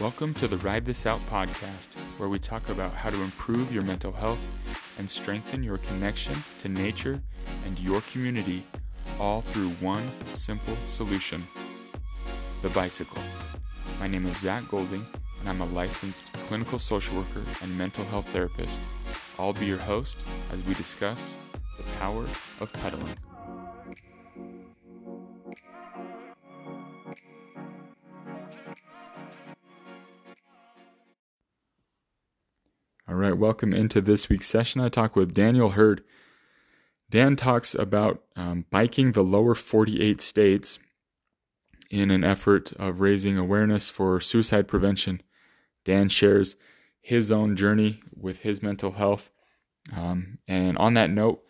Welcome to the Ride This Out podcast, where we talk about how to improve your mental health and strengthen your connection to nature and your community, all through one simple solution the bicycle. My name is Zach Golding, and I'm a licensed clinical social worker and mental health therapist. I'll be your host as we discuss the power of pedaling. Welcome into this week's session. I talk with Daniel Hurd. Dan talks about um, biking the lower 48 states in an effort of raising awareness for suicide prevention. Dan shares his own journey with his mental health. Um, and on that note,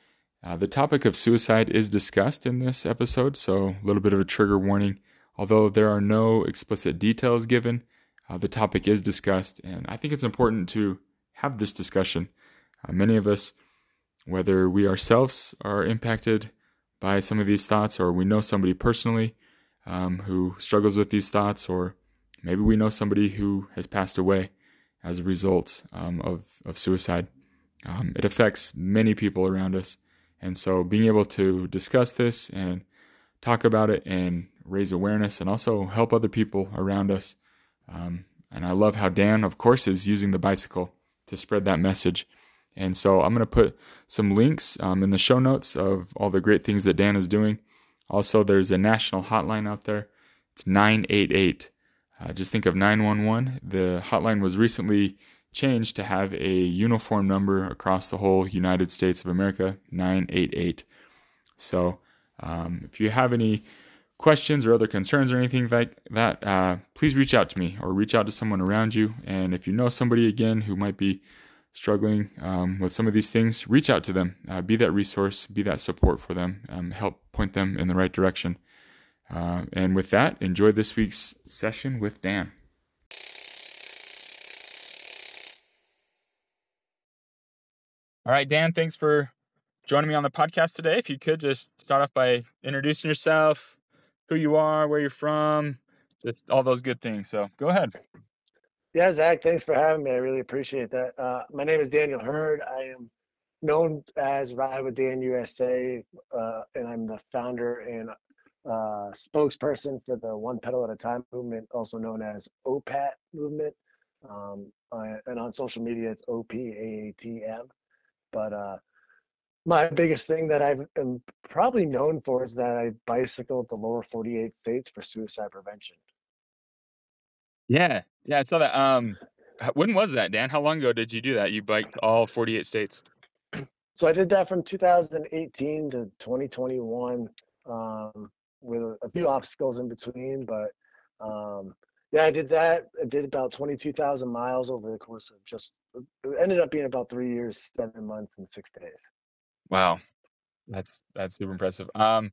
uh, the topic of suicide is discussed in this episode, so a little bit of a trigger warning. Although there are no explicit details given, uh, the topic is discussed, and I think it's important to have this discussion. Uh, many of us, whether we ourselves are impacted by some of these thoughts or we know somebody personally um, who struggles with these thoughts, or maybe we know somebody who has passed away as a result um, of, of suicide. Um, it affects many people around us. And so being able to discuss this and talk about it and raise awareness and also help other people around us. Um, and I love how Dan, of course, is using the bicycle to spread that message. And so I'm going to put some links um, in the show notes of all the great things that Dan is doing. Also, there's a national hotline out there. It's 988. Uh, just think of 911. The hotline was recently changed to have a uniform number across the whole United States of America 988. So, um, if you have any questions or other concerns or anything like that, uh, please reach out to me or reach out to someone around you. And if you know somebody again who might be struggling um, with some of these things, reach out to them. Uh, be that resource, be that support for them, um, help point them in the right direction. Uh, and with that, enjoy this week's session with Dan. All right, Dan, thanks for joining me on the podcast today. If you could just start off by introducing yourself, who you are, where you're from, just all those good things. So go ahead. Yeah, Zach, thanks for having me. I really appreciate that. Uh, my name is Daniel Hurd. I am known as Ride with Dan USA, uh, and I'm the founder and uh, spokesperson for the One Pedal at a Time movement, also known as OPAT movement. Um, I, and on social media, it's OPAATM. But uh, my biggest thing that I've am probably known for is that I bicycled the lower 48 states for suicide prevention. Yeah, yeah, I saw that. Um, when was that, Dan? How long ago did you do that? You biked all 48 states. So I did that from 2018 to 2021, um, with a, a, few obstacles in between. But um, yeah, I did that. I did about 22,000 miles over the course of just. It ended up being about three years, seven months, and six days. Wow, that's that's super impressive. Um,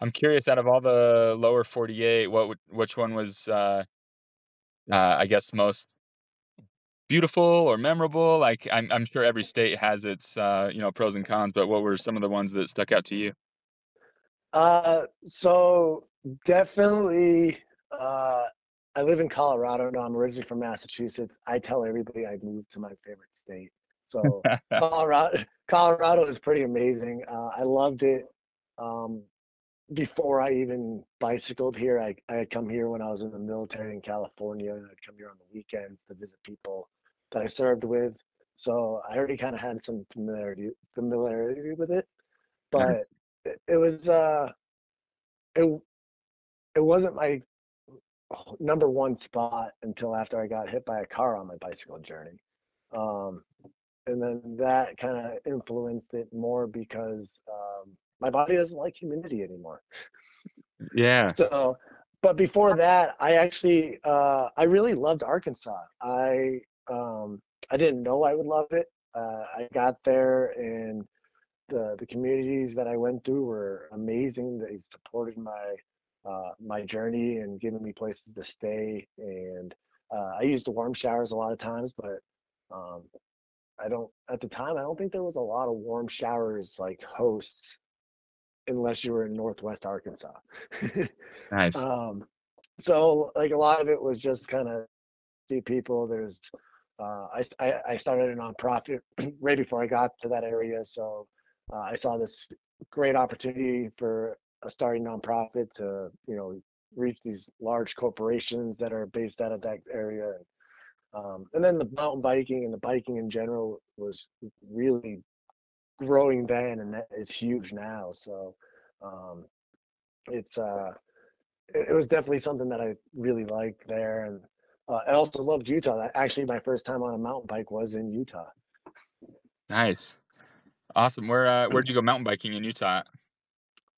I'm curious. Out of all the lower 48, what which one was, uh, uh, I guess, most beautiful or memorable? Like, I'm I'm sure every state has its, uh, you know, pros and cons. But what were some of the ones that stuck out to you? Uh, so definitely. Uh, I live in Colorado. No, I'm originally from Massachusetts. I tell everybody I moved to my favorite state. So Colorado, Colorado is pretty amazing. Uh, I loved it. Um, before I even bicycled here, I, I had come here when I was in the military in California, and I'd come here on the weekends to visit people that I served with. So I already kind of had some familiarity familiarity with it, but it, it was uh, it it wasn't my number one spot until after I got hit by a car on my bicycle journey. Um, and then that kind of influenced it more because um, my body doesn't like humidity anymore. Yeah. So, but before that, I actually uh, I really loved Arkansas. I um, I didn't know I would love it. Uh, I got there and the the communities that I went through were amazing. They supported my uh, my journey and giving me places to stay. And uh, I used the warm showers a lot of times, but um, I don't at the time I don't think there was a lot of warm showers like hosts unless you were in Northwest Arkansas. nice. Um, so like a lot of it was just kind of few people. There's uh, I, I I started a nonprofit right before I got to that area, so uh, I saw this great opportunity for a starting nonprofit to you know reach these large corporations that are based out of that area. Um, and then the mountain biking and the biking in general was really growing then, and it's huge now. So um, it's uh, it, was definitely something that I really liked there, and uh, I also loved Utah. Actually, my first time on a mountain bike was in Utah. Nice, awesome. Where uh, where'd you go mountain biking in Utah?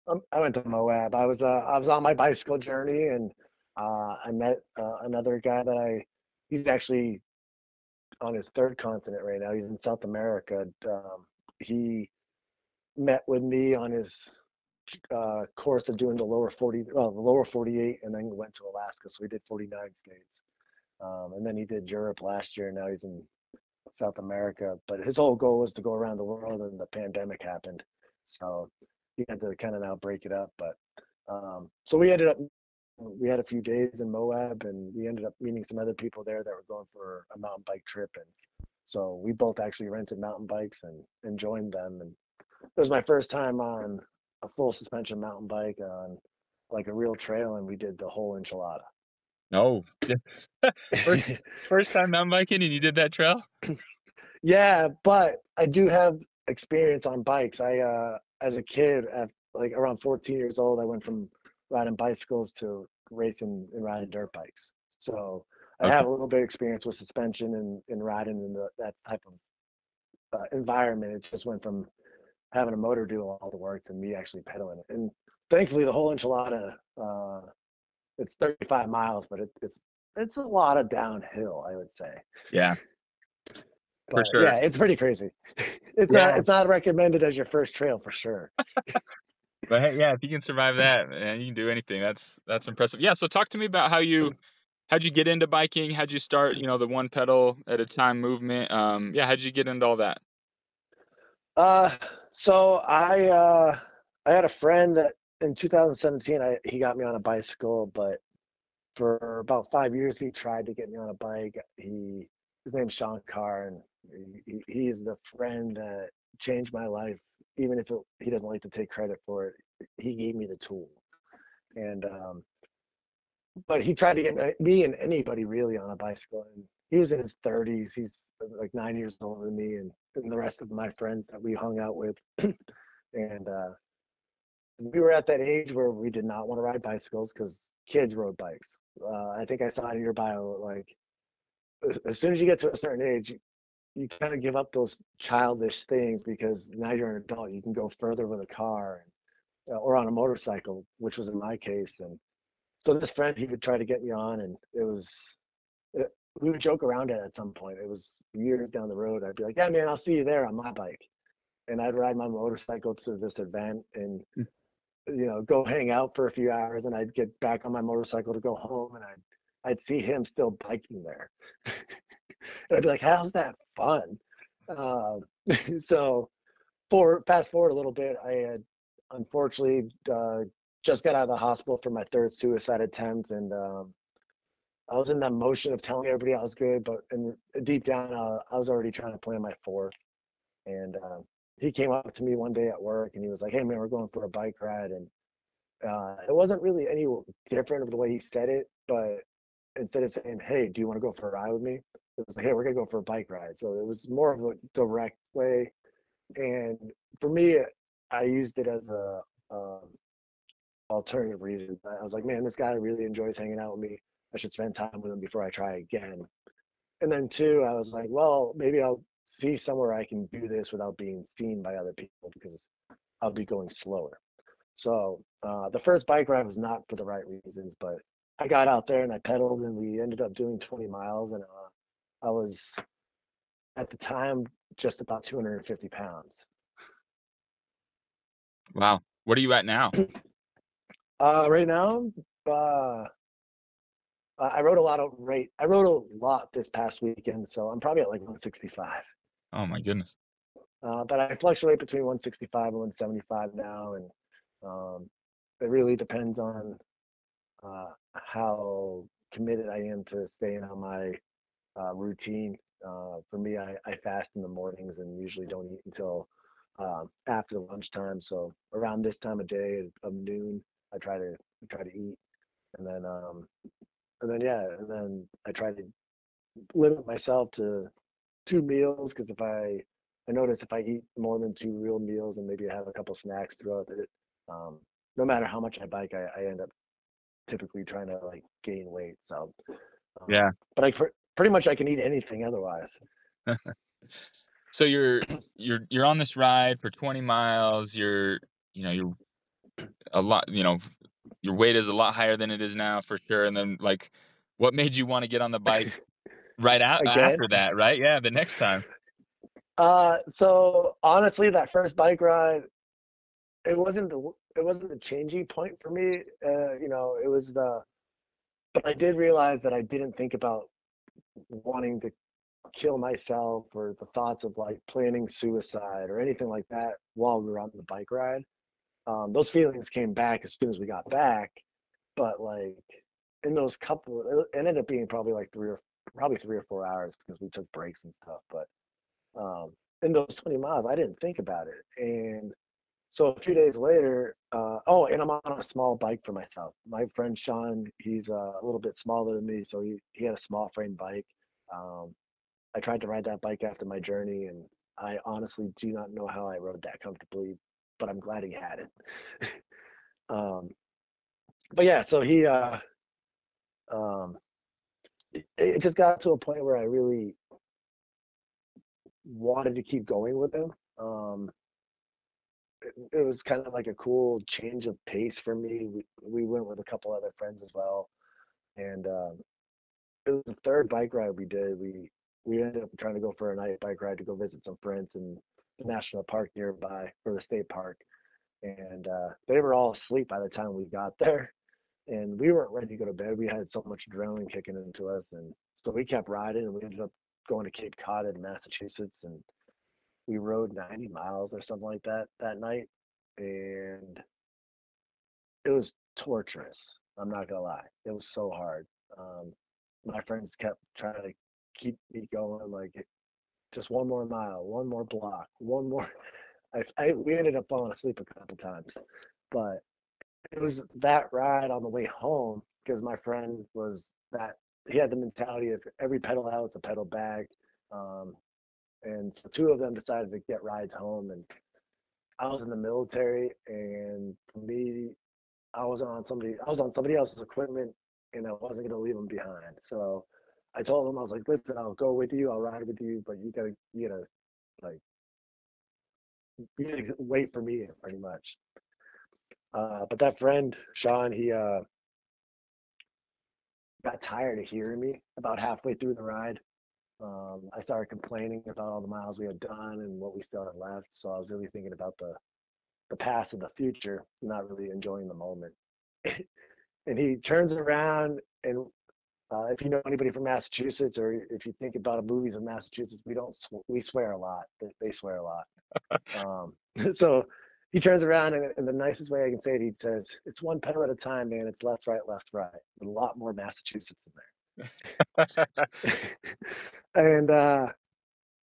Um, I went to Moab. I was uh, I was on my bicycle journey, and uh, I met uh, another guy that I. He's actually on his third continent right now. He's in South America. Um, he met with me on his uh, course of doing the lower 40, well, the lower 48, and then went to Alaska. So he did 49 states. Um, and then he did Europe last year. Now he's in South America. But his whole goal was to go around the world, and the pandemic happened. So he had to kind of now break it up. But um, so we ended up, we had a few days in Moab, and we ended up meeting some other people there that were going for a mountain bike trip. And so we both actually rented mountain bikes and, and joined them. And it was my first time on a full suspension mountain bike on like a real trail, and we did the whole enchilada. No. first, first time mountain biking and you did that trail? Yeah, but I do have experience on bikes. I uh as a kid at like around 14 years old, I went from riding bicycles to racing and riding dirt bikes. So I okay. have a little bit of experience with suspension and, and riding in the, that type of uh, environment. It just went from having a motor do all the work to me actually pedaling it. And thankfully, the whole enchilada uh, it's 35 miles, but it, it's it's a lot of downhill, I would say. Yeah. But, for sure. Yeah, it's pretty crazy. It's yeah. not it's not recommended as your first trail for sure. but hey, yeah, if you can survive that, man, you can do anything. That's that's impressive. Yeah. So talk to me about how you how'd you get into biking? How'd you start? You know, the one pedal at a time movement. Um, yeah, how'd you get into all that? Uh, so I uh I had a friend that in 2017, I, he got me on a bicycle, but for about five years, he tried to get me on a bike. He, his name's Sean Carr, and he, he is the friend that changed my life. Even if it, he doesn't like to take credit for it, he gave me the tool. And um, but he tried to get me and anybody really on a bicycle. And he was in his 30s. He's like nine years older than me, and, and the rest of my friends that we hung out with. and uh, we were at that age where we did not want to ride bicycles because kids rode bikes. Uh, I think I saw it in your bio like as, soon as you get to a certain age, you, kind of give up those childish things because now you're an adult. You can go further with a car and, uh, or on a motorcycle, which was in my case. And so this friend he would try to get me on, and it was it, we would joke around it at some point. It was years down the road. I'd be like, "Yeah, man, I'll see you there on my bike." and I'd ride my motorcycle to this event and hmm you know, go hang out for a few hours and I'd get back on my motorcycle to go home and I'd I'd see him still biking there. and I'd be like, how's that fun? Uh, so for fast forward a little bit, I had unfortunately uh, just got out of the hospital for my third suicide attempt and um, I was in that motion of telling everybody I was good, but in, deep down, uh, I was already trying to plan my fourth. And uh, he came up to me one day at work and he was like, "Hey man, we're going for a bike ride." And uh, it wasn't really any different of the way he said it, but instead of saying, "Hey, do you want to go for a ride with me?" It was like, "Hey, we're gonna go for a bike ride." So it was more of a direct way. And for me, I used it as a um, alternative reason. I was like, "Man, this guy really enjoys hanging out with me. I should spend time with him before I try again." And then two, I was like, "Well, maybe I'll see somewhere I can do this without being seen by other people because I'll be going slower. So uh, the first bike ride was not for the right reasons, but I got out there and I pedaled and we ended up doing 20 miles and uh, I was at the time just about 250 pounds. Wow. What are you at now? Uh, right now, uh, I rode a lot of rate. I rode a lot this past weekend, so I'm probably at like 165. Oh my goodness. Uh, but I fluctuate between 165 and 175 now, and um, it really depends on uh, how committed I am to staying on my uh, routine. Uh, for me, I, I fast in the mornings and usually don't eat until uh, after lunchtime. So around this time of day of noon, I try to try to eat, and then um, and then yeah, and then I try to limit myself to two meals because if I I notice if I eat more than two real meals and maybe I have a couple snacks throughout it, um, no matter how much I bike, I, I end up typically trying to like gain weight. So um, yeah, but I pretty much I can eat anything otherwise. so you're you're you're on this ride for 20 miles. You're you know you're a lot you know your weight is a lot higher than it is now for sure. And then like, what made you want to get on the bike right out, after that? Right? Yeah, the next time. Uh, so honestly, that first bike ride, it wasn't the it wasn't the changing point for me. Uh, you know, it was the, but I did realize that I didn't think about wanting to kill myself or the thoughts of like planning suicide or anything like that while we were on the bike ride. Um, those feelings came back as soon as we got back, but like in those couple, it ended up being probably like three or probably three or four hours because we took breaks and stuff. But um, in those 20 miles, I didn't think about it. And so a few days later, uh, oh, and I'm on a small bike for myself. My friend Sean, he's uh, a little bit smaller than me, so he, he had a small frame bike. Um, I tried to ride that bike after my journey, and I honestly do not know how I rode that comfortably, but I'm glad he had it. um, but yeah, so he, uh, um, it, it just got to a point where I really wanted to keep going with him. Um, it, was kind of like a cool change of pace for me. We, we went with a couple other friends as well, and um, it was the third bike ride we did. We we ended up trying to go for a night bike ride to go visit some friends in the national park nearby or the state park, and uh, they were all asleep by the time we got there, and we weren't ready to go to bed. We had so much adrenaline kicking into us, and so we kept riding, and we ended up going to Cape Cod in Massachusetts, and we rode 90 miles or something like that that night, and it was torturous. I'm not gonna lie, it was so hard. Um, my friends kept trying to keep me going, like just one more mile, one more block, one more. I, I we ended up falling asleep a couple times, but it was that ride on the way home because my friend was that he had the mentality of every pedal out, it's a pedal back. Um, and so two of them decided to get rides home and I was in the military and for me I was on somebody I was on somebody else's equipment and I wasn't gonna leave them behind. So I told them I was like, listen, I'll go with you, I'll ride with you, but you gotta you gotta like you gotta wait for me pretty much. Uh, but that friend, Sean, he uh got tired of hearing me about halfway through the ride. Um, I started complaining about all the miles we had done and what we still had left. So I was really thinking about the the past and the future, not really enjoying the moment. and he turns around and uh, if you know anybody from Massachusetts or if you think about movies in Massachusetts, we don't sw- we swear a lot. They, swear a lot. um, so he turns around and in the nicest way I can say it, he says, "It's one pedal at a time, man. It's left, right, left, right. a lot more Massachusetts in there." and uh,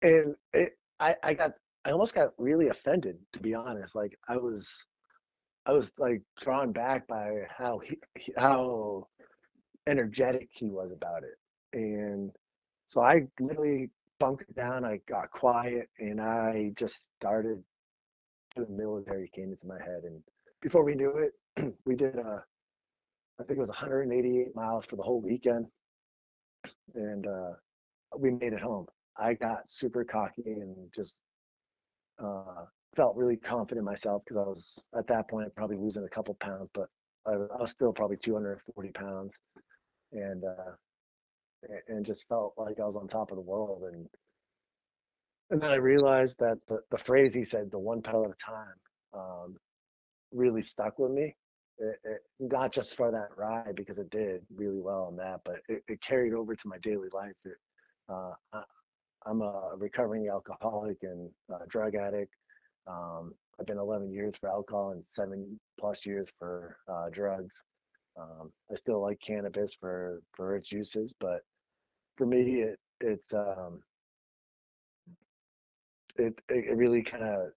and it, I I got I almost got really offended to be honest. Like I was I was like drawn back by how he how energetic he was about it, and so I literally bunkered down. I got quiet and I just started the military came into my head. And before we knew it, we did, a, I think it was 188 miles for the whole weekend. And uh, we made it home. I got super cocky and just uh, felt really confident in myself because I was at that point probably losing a couple pounds, but I, I was still probably 240 pounds, and uh, and just felt like I was on top of the world. And and then I realized that the, the phrase he said, the one pedal at a time, um, really stuck with me. It, it, not just for that ride because it did really well on that, but it, it carried over to my daily life. Uh, I, am a recovering alcoholic and drug addict. Um, I've been 11 years for alcohol and seven plus years for uh, drugs. Um, I still like cannabis for for its uses, but for me, it it's um, it it really kind of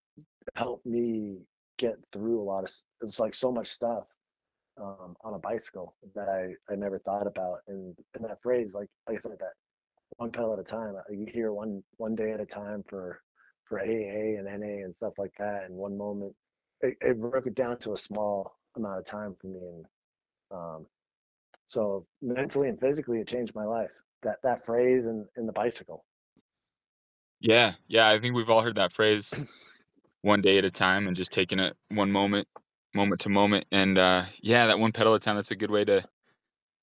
helped me get through a lot of. It's like so much stuff um, on a bicycle that I I never thought about, and and that phrase, like like I said, that one pedal at a time. uh, You hear one one day at a time for for AA and NA and stuff like that, and one moment. It, it broke it down to a small amount of time for me, and um, so mentally and physically, it changed my life. That that phrase and, and the bicycle. Yeah, yeah, I think we've all heard that phrase one day at a time and just taking it one moment moment to moment and uh yeah, that one pedal at a time that's a good way to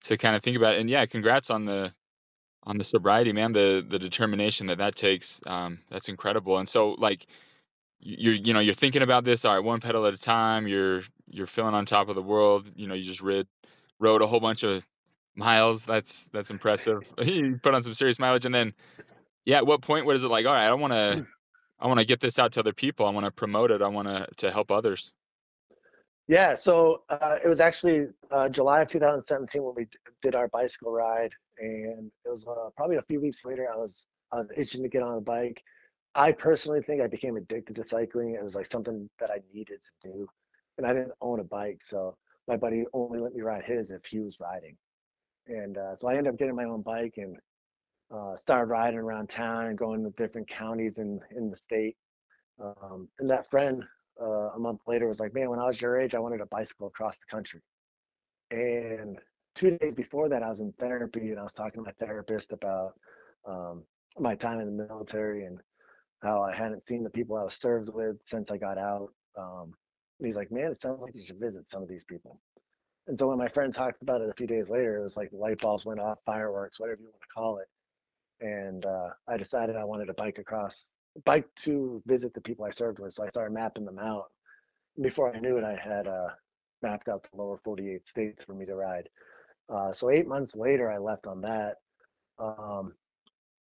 to kind of think about it. And yeah, congrats on the on the sobriety, man, the the determination that that takes. Um that's incredible. And so like you're you know, you're thinking about this all right, one pedal at a time, you're you're feeling on top of the world, you know, you just rid rode a whole bunch of miles. That's that's impressive. you put on some serious mileage and then yeah, at what point what is it like, all right, I don't want to I want to get this out to other people. I want to promote it. I want to to help others. Yeah, so uh, it was actually uh, July of 2017 when we did our bicycle ride, and it was uh, probably a few weeks later. I was I was itching to get on a bike. I personally think I became addicted to cycling. It was like something that I needed to do, and I didn't own a bike, so my buddy only let me ride his if he was riding, and uh, so I ended up getting my own bike and uh, started riding around town and going to different counties in in the state. Um, and that friend uh, a month later was like, "Man, when I was your age, I wanted a bicycle across the country." And two days before that, I was in therapy and I was talking to my therapist about um, my time in the military and how I hadn't seen the people I was served with since I got out. Um, and he's like, "Man, it sounds like you should visit some of these people." And so when my friend talked about it a few days later, it was like light bulbs went off, fireworks, whatever you want to call it and uh, I decided I wanted to bike across, bike to visit the people I served with. So I started mapping them out. Before I knew it, I had uh, mapped out the lower 48 states for me to ride. Uh, so eight months later, I left on that. Um,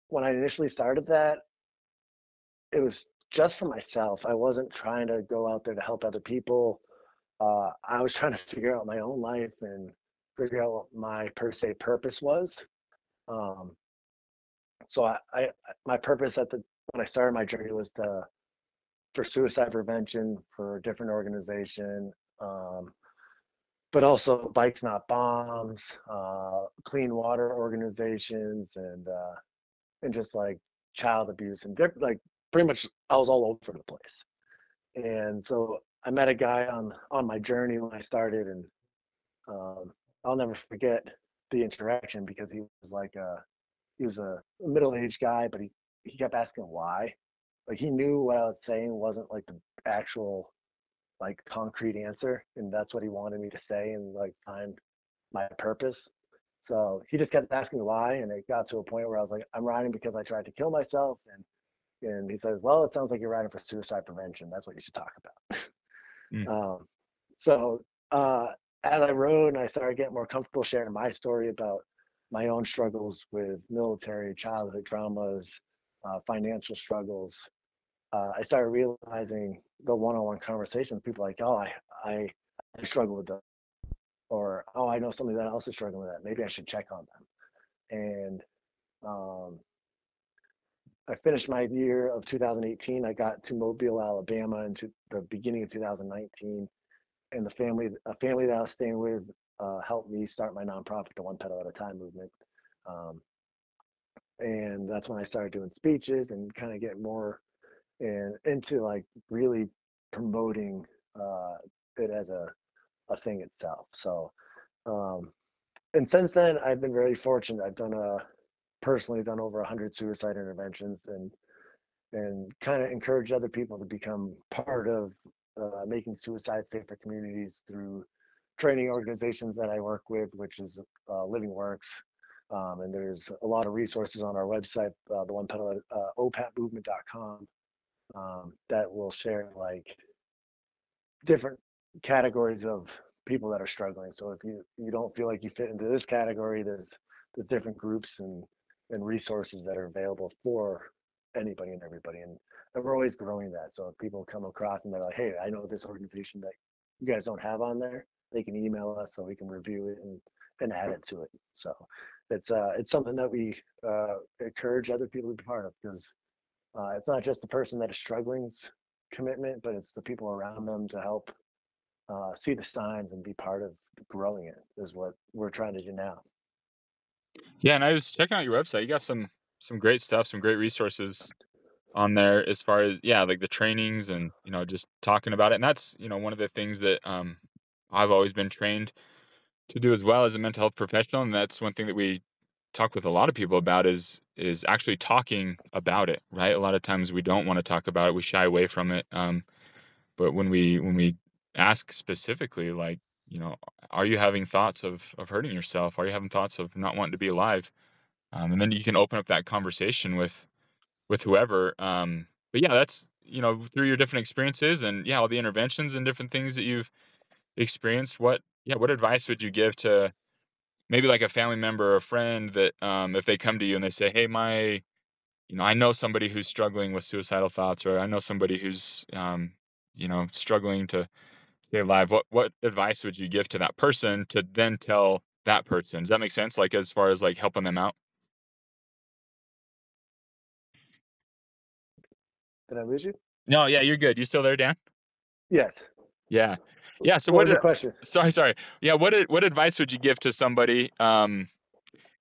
when I initially started that, it was just for myself. I wasn't trying to go out there to help other people. Uh, I was trying to figure out my own life and figure out what my per se purpose was. Um, so I, I my purpose at the when I started my journey was to for suicide prevention for a different organization, um, but also bikes not bombs, uh, clean water organizations, and uh, and just like child abuse and like pretty much I was all over the place. And so I met a guy on on my journey when I started, and um, I'll never forget the interaction because he was like, uh, he was a middle-aged guy, but he he kept asking why. Like he knew what I was saying wasn't like the actual like concrete answer, and that's what he wanted me to say and like find my purpose. So he just kept asking why, and it got to a point where I was like, I'm riding because I tried to kill myself, and and he says, well, it sounds like you're riding for suicide prevention. That's what you should talk about. Mm. Um, so uh, as I rode and I started getting more comfortable sharing my story about my own struggles with military childhood traumas, uh, financial struggles, uh, I started realizing the one-on-one conversations. People like, oh, I, I, I struggle with that, or oh, I know somebody that else is struggling with that. Maybe I should check on them. And um, I finished my year of 2018. I got to Mobile, Alabama, into the beginning of 2019, and the family, a family that I was staying with, uh, helped me start my nonprofit, the One Pedal at a Time movement. Um, and that's when I started doing speeches and kind of get more in, into like really promoting uh, it as a, a thing itself. So, um, and since then, I've been very fortunate. I've done a personally done over 100 suicide interventions and and kind of encourage other people to become part of uh, making suicide safer communities through training organizations that I work with, which is uh, LivingWorks. Um, and there's a lot of resources on our website, uh, the one pedal, uh, opaatmovement.com, um, that will share like different categories of people that are struggling. So if you you don't feel like you fit into this category, there's there's different groups and and resources that are available for anybody and everybody. And, and we're always growing that. So if people come across and they're like, hey, I know this organization that you guys don't have on there, they can email us so we can review it and, and add it to it. So it's uh, it's something that we uh, encourage other people to be part of because uh, it's not just the person that is struggling's commitment, but it's the people around them to help uh, see the signs and be part of growing it is what we're trying to do now. Yeah, and I was checking out your website. You got some some great stuff, some great resources on there as far as yeah, like the trainings and you know just talking about it. And that's you know one of the things that um, I've always been trained to do as well as a mental health professional, and that's one thing that we talk with a lot of people about is is actually talking about it. Right, a lot of times we don't want to talk about it, we shy away from it. Um, but when we when we ask specifically, like you know, are you having thoughts of of hurting yourself? Are you having thoughts of not wanting to be alive? Um, and then you can open up that conversation with with whoever. Um, but yeah, that's you know through your different experiences and yeah, all the interventions and different things that you've experienced. What yeah, what advice would you give to maybe like a family member or a friend that um, if they come to you and they say, hey, my you know, I know somebody who's struggling with suicidal thoughts, or I know somebody who's, um, you know, struggling to stay alive. What what advice would you give to that person to then tell that person? Does that make sense? Like as far as like helping them out? Did I lose you? No, yeah, you're good. You still there, Dan? Yes. Yeah, yeah. So what, what? the question? Sorry, sorry. Yeah, what what advice would you give to somebody um,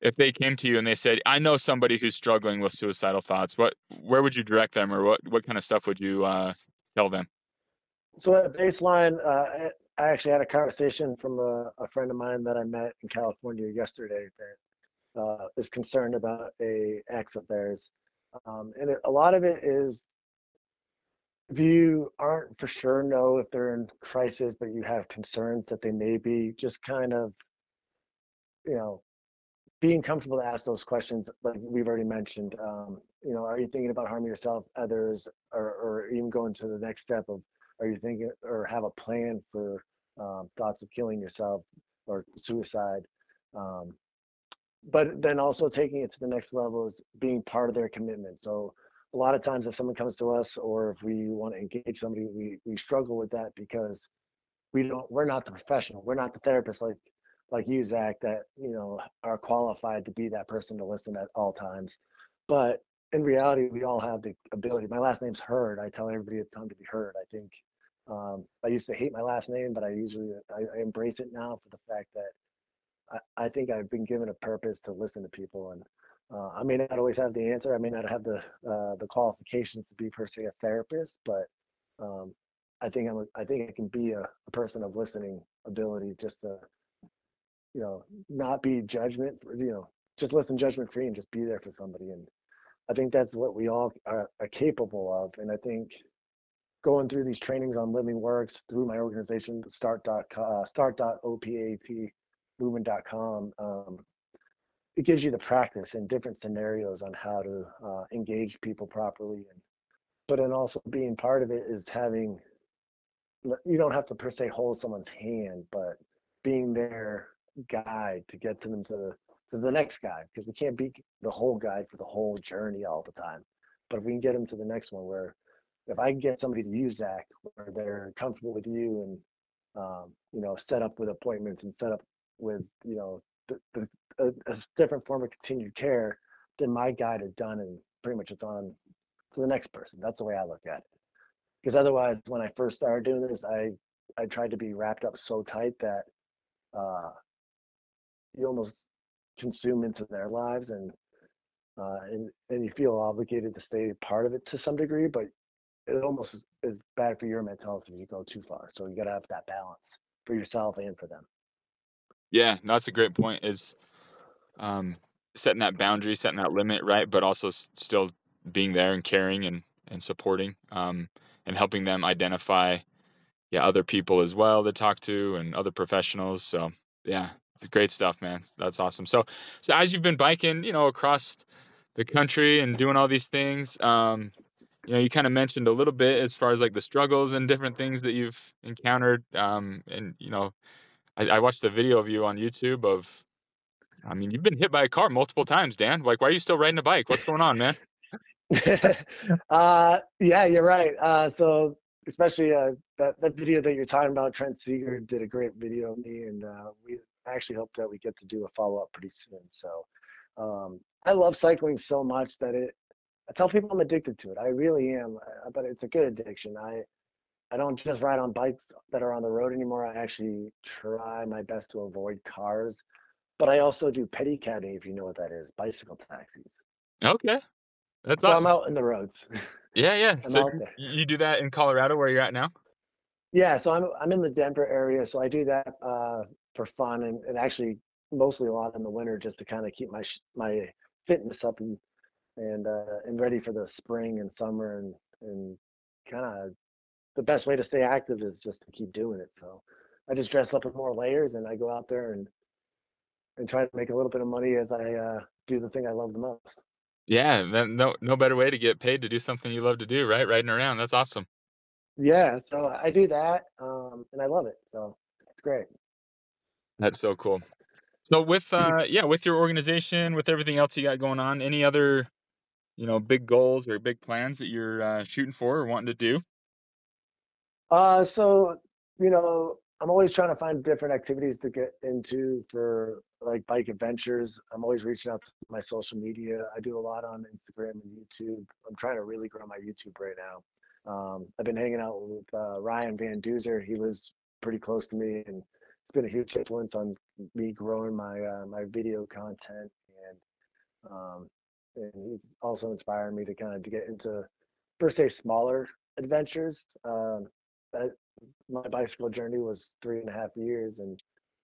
if they came to you and they said, "I know somebody who's struggling with suicidal thoughts"? What where would you direct them, or what what kind of stuff would you uh, tell them? So at baseline, uh, I actually had a conversation from a, a, friend of mine that I met in California yesterday that uh, is concerned about a ex of theirs, um, and it, a lot of it is if you aren't for sure know if they're in crisis, but you have concerns that they may be, just kind of, you know, being comfortable to ask those questions, like we've already mentioned. Um, you know, are you thinking about harming yourself, others, or, or even going to the next step of, are you thinking or have a plan for um, thoughts of killing yourself or suicide? Um, but then also taking it to the next level is being part of their commitment. So a lot of times if someone comes to us or if we want to engage somebody we we struggle with that because we don't we're not the professional we're not the therapist like like you zach that you know are qualified to be that person to listen at all times. But in reality we all have the ability my last name's Hurd i tell everybody it's time to be heard i think. Um, i used to hate my last name but i usually I, I embrace it now for the fact that I, I think i've been given a purpose to listen to people and uh, I may not always have the answer. I may not have the uh, the qualifications to be per se a therapist, but um, I think I'm a, I think I can be a, a, person of listening ability, just to you know not be judgment, for, you know, just listen judgment free and just be there for somebody. And I think that's what we all are, are capable of. And I think going through these trainings on LivingWorks through my organization start dot uh, start dot opat movement.com um, it gives you the practice in different scenarios on how to uh, engage people properly and but then also being part of it is having you don't have to per se hold someone's hand but being their guide to get to them to the to the next guy because we can't be the whole guide for the whole journey all the time. But if we can get them to the next one where if i can get somebody to use zach where they're comfortable with you and um, you know set up with appointments and set up with you know the, a, a different form of continued care, then my guide is done and pretty much it's on to the next person. That's the way I look at it. Because otherwise, when I first started doing this, I I tried to be wrapped up so tight that uh, you almost consume into their lives and uh, and and you feel obligated to stay part of it to some degree, but it almost is, is bad for your mental health if you go too far. So you got to have that balance for yourself and for them. Yeah, that's a great point. Is um, setting that boundary, setting that limit, right? But also s- still being there and caring and and supporting um, and helping them identify yeah other people as well to talk to and other professionals. So yeah, it's great stuff, man. That's awesome. So so as you've been biking, you know, across the country and doing all these things, um, you know, you kind of mentioned a little bit as far as like the struggles and different things that you've encountered. Um, and you know, I, I watched the video of you on YouTube of I mean, you've been hit by a car multiple times, Dan. Like, why are you still riding a bike? What's going on, man? uh, yeah, you're right. Uh, so especially uh, that that video that you're talking about. Trent Seeger did a great video of me, and uh, we actually hope that we get to do a follow up pretty soon. So um, I love cycling so much that it. I tell people I'm addicted to it. I really am, but it's a good addiction. I I don't just ride on bikes that are on the road anymore. I actually try my best to avoid cars, but I also do pedicabing, if you know what that is, bicycle taxis. Okay. That's so awesome. I'm out in the roads. Yeah, yeah. I'm So you do that in Colorado where you're at now? Yeah, so I'm I'm in the Denver area, so I do that uh, for fun and, and actually mostly a lot in the winter just to kind of keep my sh- my fitness up and and uh, and ready for the spring and summer and and kind of the best way to stay active is just to keep doing it. So I just dress up in more layers and I go out there and and try to make a little bit of money as I uh, do the thing I love the most. Yeah, then no no better way to get paid to do something you love to do, right? Riding around. That's awesome. Yeah, so I do that um, and I love it. So it's great. That's so cool. So with uh yeah, with your organization, with everything else you got going on, any other, you know, big goals or big plans that you're uh, shooting for or wanting to do? Uh, so you know, I'm always trying to find different activities to get into for like bike adventures. I'm always reaching out to my social media. I do a lot on Instagram and YouTube. I'm trying to really grow my YouTube right now. Um, I've been hanging out with uh, Ryan Van Duzer. He lives pretty close to me, and it's been a huge influence on me growing my uh, my video content. And um, and he's also inspired me to kind of to get into per se smaller adventures. Um, my bicycle journey was three and a half years, and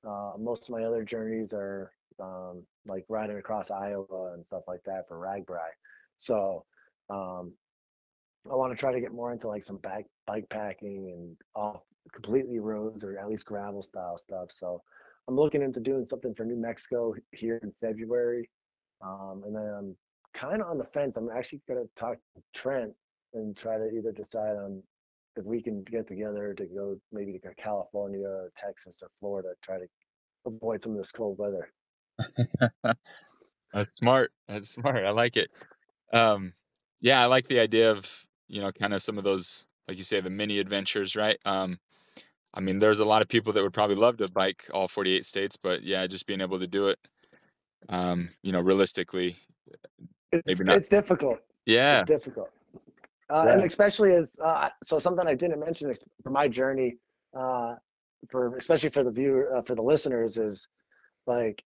uh, most of my other journeys are um, like riding across Iowa and stuff like that for RAGBRAI. So um, I want to try to get more into like some back bike packing and off completely roads or at least gravel style stuff. So I'm looking into doing something for New Mexico here in February, um, and then I'm kind of on the fence. I'm actually gonna talk to Trent and try to either decide on if we can get together to go maybe to California or Texas or Florida, try to avoid some of this cold weather. That's smart. That's smart. I like it. Um, yeah, I like the idea of, you know, kind of some of those, like you say, the mini adventures, right? Um, I mean, there's a lot of people that would probably love to bike all 48 states, but yeah, just being able to do it, um, you know, realistically, It's, Maybe not. it's difficult. yeah, It's difficult. Uh, And especially as uh, so something I didn't mention is for my journey, uh, for especially for the viewer uh, for the listeners is like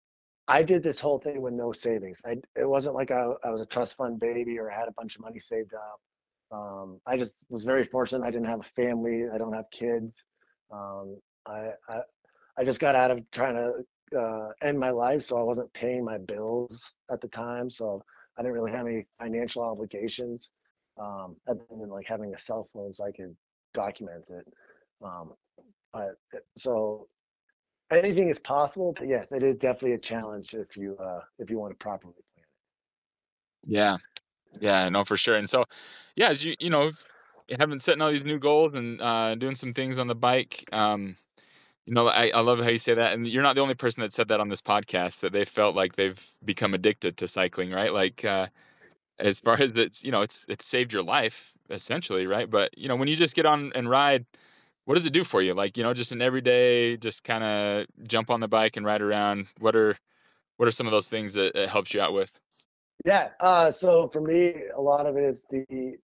I did this whole thing with no savings. I it wasn't like I, I was a trust fund baby or I had a bunch of money saved up. Um, I just was very fortunate. I didn't have a family. I don't have kids. Um, I, I I just got out of trying to uh, end my life, so I wasn't paying my bills at the time. So I didn't really have any financial obligations um, other than like having a cell phone so I could document it. Um, but so anything is possible, but yes, it is definitely a challenge if you uh, if you want to properly plan it. yeah, yeah, I know for sure. And so, yeah, as you, you know, having setting all these new goals and uh, doing some things on the bike, um, you know, I, I love how you say that. And you're not the only person that said that on this podcast that they felt like they've become addicted to cycling, right? Like, uh, as far as it's, you know, it's it's saved your life essentially, right? But you know, when you just get on and ride, what does it do for you? Like, you know, just an everyday, just kind of jump on the bike and ride around. What are what are some of those things that it helps you out with? Yeah. Uh, so for me, a lot of it is the,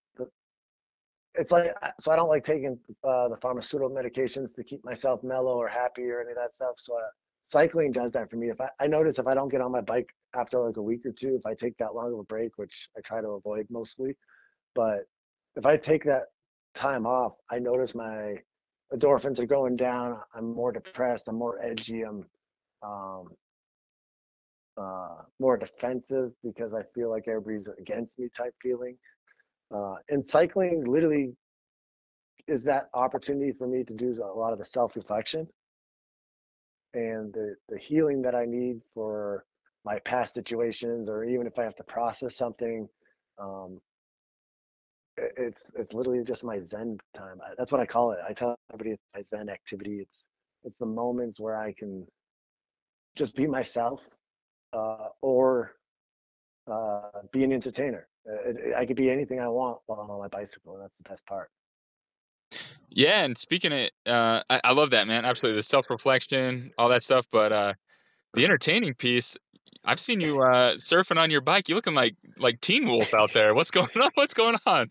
it's like so I don't like taking uh, the pharmaceutical medications to keep myself mellow or happy or any of that stuff. So uh, cycling does that for me. If I, I notice if I don't get on my bike after like a week or two, if I take that long of a break, which I try to avoid mostly, but if I take that time off, I notice my endorphins are going down. I'm more depressed. I'm more edgy. I'm um, uh, more defensive because I feel like everybody's against me type feeling. Uh, and cycling literally is that opportunity for me to do a lot of the self reflection and the, the healing that I need for my past situations, or even if I have to process something. Um, it- it's it's literally just my zen time. That's what I call it. I tell everybody it's my zen activity. It's it's the moments where I can just be myself, uh, or uh, be an entertainer. Uh, it- I could be anything I want while I'm on my bicycle. and That's the best part. Yeah, and speaking of, uh, I, I love that man. Absolutely, the self reflection, all that stuff. But uh, the entertaining piece, I've seen you uh, surfing on your bike. You looking like like Teen Wolf out there. What's going on? What's going on?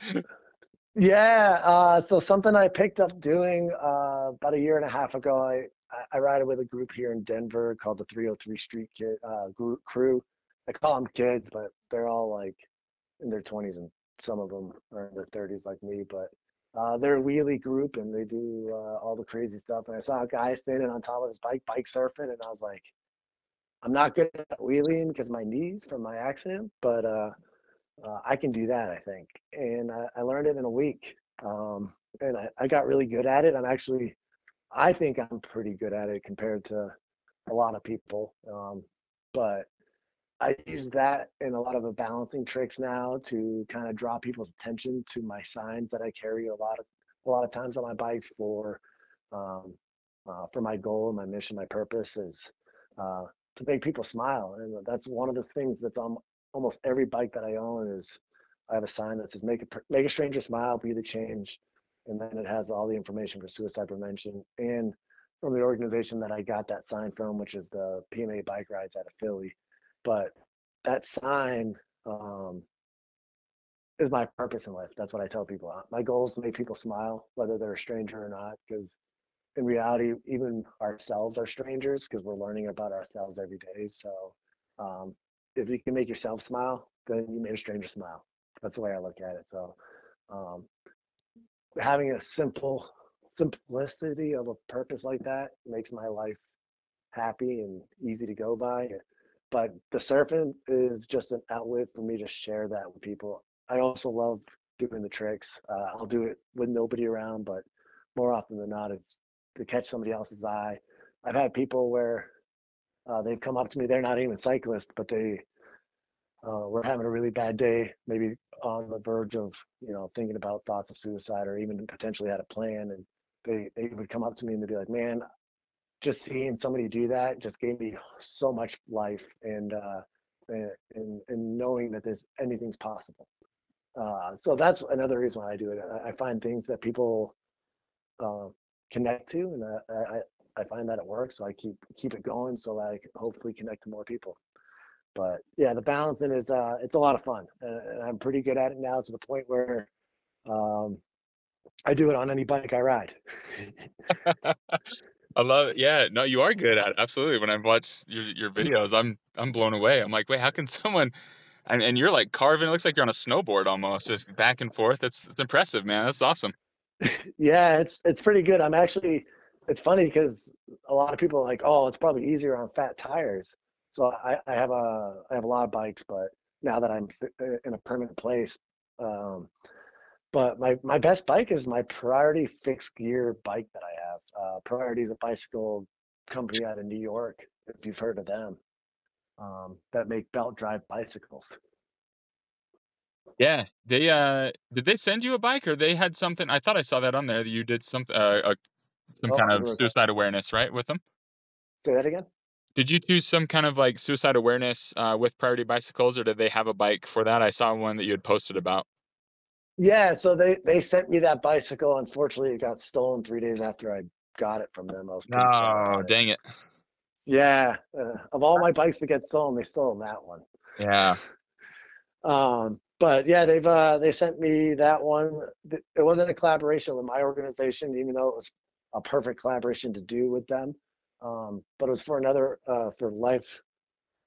Yeah, uh, so something I picked up doing uh, about a year and a half ago. I, I ride with a group here in Denver called the 303 Street Kid uh, group, Crew. I call them kids, but they're all like in their 20s, and some of them are in their 30s like me. But uh, they're a wheelie group, and they do uh, all the crazy stuff. And I saw a guy standing on top of his bike, bike surfing, and I was like, I'm not good at wheeling because my knees from my accident, but uh, uh, I can do that, I think. And I, I learned it in a week. Um, and I, I, got really good at it. I'm actually, I think I'm pretty good at it compared to a lot of people. Um, but I use that in a lot of the balancing tricks now to kind of draw people's attention to my signs that I carry a lot of a lot of times on my bikes for um, uh, for my goal, my mission, my purpose is uh, to make people smile, and that's one of the things that's on almost every bike that I own is I have a sign that says make a make a stranger smile, be the change, and then it has all the information for suicide prevention and from the organization that I got that sign from, which is the PMA Bike Rides out of Philly. But that sign um, is my purpose in life. That's what I tell people. My goal is to make people smile, whether they're a stranger or not, because in reality, even ourselves are strangers because we're learning about ourselves every day. So um, if you can make yourself smile, then you made a stranger smile. That's the way I look at it. So um, having a simple simplicity of a purpose like that makes my life happy and easy to go by. But the surfing is just an outlet for me to share that with people. I also love doing the tricks. Uh, I'll do it with nobody around, but more often than not, it's to catch somebody else's eye. I've had people where uh, they've come up to me. They're not even cyclists, but they uh, were having a really bad day, maybe on the verge of you know thinking about thoughts of suicide, or even potentially had a plan. And they they would come up to me and they'd be like, "Man, just seeing somebody do that just gave me so much life and uh, and, and knowing that there's anything's possible." Uh, so that's another reason why I do it. I, I find things that people uh, connect to, and I, I, I find that it works. So I keep keep it going so that I can hopefully connect to more people. But yeah, the balancing is uh, it's a lot of fun, and I'm pretty good at it now to the point where um, I do it on any bike I ride. I love it. Yeah, no, you are good at it. Absolutely. When I watch your your videos, I'm I'm blown away. I'm like, wait, how can someone? And, and you're like carving. It looks like you're on a snowboard almost, just back and forth. It's it's impressive, man. That's awesome. yeah, it's it's pretty good. I'm actually it's funny because a lot of people are like, oh, it's probably easier on fat tires. So I, I have a I have a lot of bikes, but now that I'm uh, in a permanent place, um, but my my best bike is my Priority fixed gear bike that I have. Uh, Priority is a bicycle company out of New York. If you've heard of them, um, that make belt drive bicycles. Yeah, they uh did they send you a bike or they had something? I thought I saw that on there that you did something uh, a some oh, kind of suicide awareness, right, with them? Say that again. Did you do some kind of like suicide awareness uh, with Priority Bicycles, or did they have a bike for that? I saw one that you had posted about. Yeah, so they they sent me that bicycle. Unfortunately, it got stolen three days after I got it from them. I was oh, dang it. Yeah, uh, of all my bikes to get stolen, they stole that one. Yeah. Um, but yeah, they've uh, they sent me that one. It wasn't a collaboration with my organization, even though it was a perfect collaboration to do with them. Um, but it was for another uh, for Life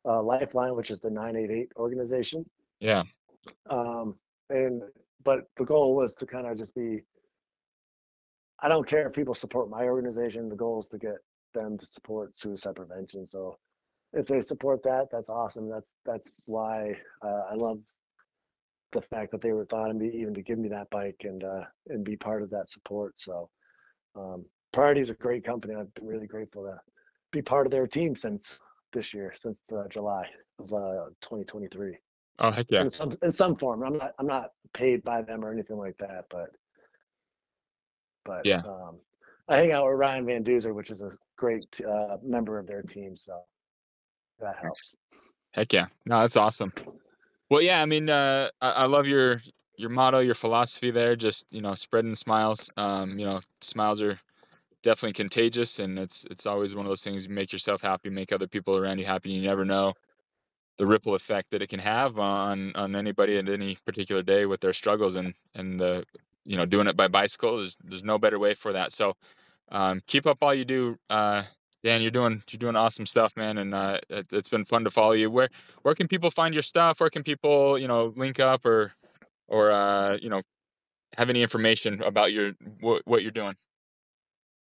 uh, Lifeline, which is the 988 organization. Yeah. Um, and but the goal was to kind of just be. I don't care if people support my organization. The goal is to get them to support suicide prevention. So if they support that, that's awesome. That's that's why uh, I love the fact that they were thought of me even to give me that bike and uh, and be part of that support. So um, Priority is a great company. I've been really grateful to be part of their team since this year, since uh, July of uh, 2023. Oh heck yeah! In some in some form. I'm not I'm not paid by them or anything like that, but but yeah. Um, I hang out with Ryan Van Duzer, which is a great uh, member of their team, so that helps. Heck yeah! No, that's awesome. Well, yeah, I mean, uh, I, I, love your your motto, your philosophy there, just you know, spreading smiles. Um, you know, smiles are definitely contagious, and it's it's always one of those things. You make yourself happy, make other people around you happy. You never know the ripple effect that it can have on on anybody at any particular day with their struggles, and and the you know doing it by bicycle. There's there's no better way for that. So um, keep up all you do. Uh, Dan, you're doing you're doing awesome stuff, man, and uh, it, has been fun to follow you. Where where can people find your stuff? Where can people you know link up or or uh, you know have any information about your what, what you're doing?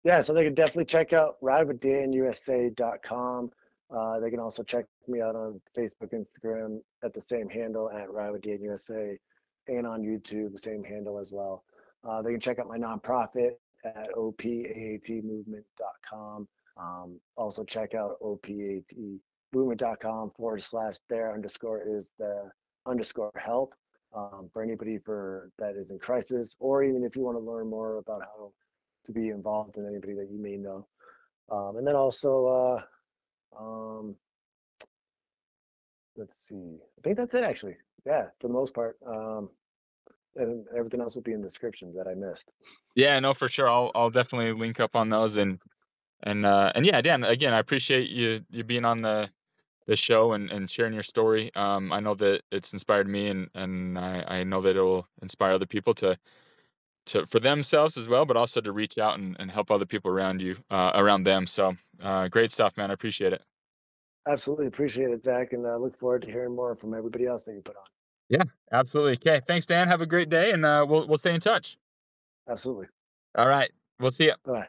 Yeah, so they can definitely check out ridewithdanusa.com. Uh, they can also check me out on Facebook, Instagram at the same handle at ridewithdanusa, and on YouTube, same handle as well. Uh, they can check out my nonprofit at opaatmovement.com. Um, also check out opaatmovement.com forward slash there underscore is the underscore help um, for anybody for that is in crisis, or even if you want to learn more about how to be involved in anybody that you may know. Um, and then also, uh, um, let's see, I think that's it actually. Yeah, for the most part. Um, and everything else will be in the description that I missed. Yeah, no, for sure. I'll I'll definitely link up on those and and uh, and yeah, Dan. Again, I appreciate you you being on the the show and, and sharing your story. Um, I know that it's inspired me, and and I, I know that it will inspire other people to to for themselves as well, but also to reach out and, and help other people around you uh, around them. So uh, great stuff, man. I appreciate it. Absolutely appreciate it, Zach, and I look forward to hearing more from everybody else that you put on. Yeah, absolutely. Okay, thanks, Dan. Have a great day, and uh, we'll we'll stay in touch. Absolutely. All right, we'll see you. Bye.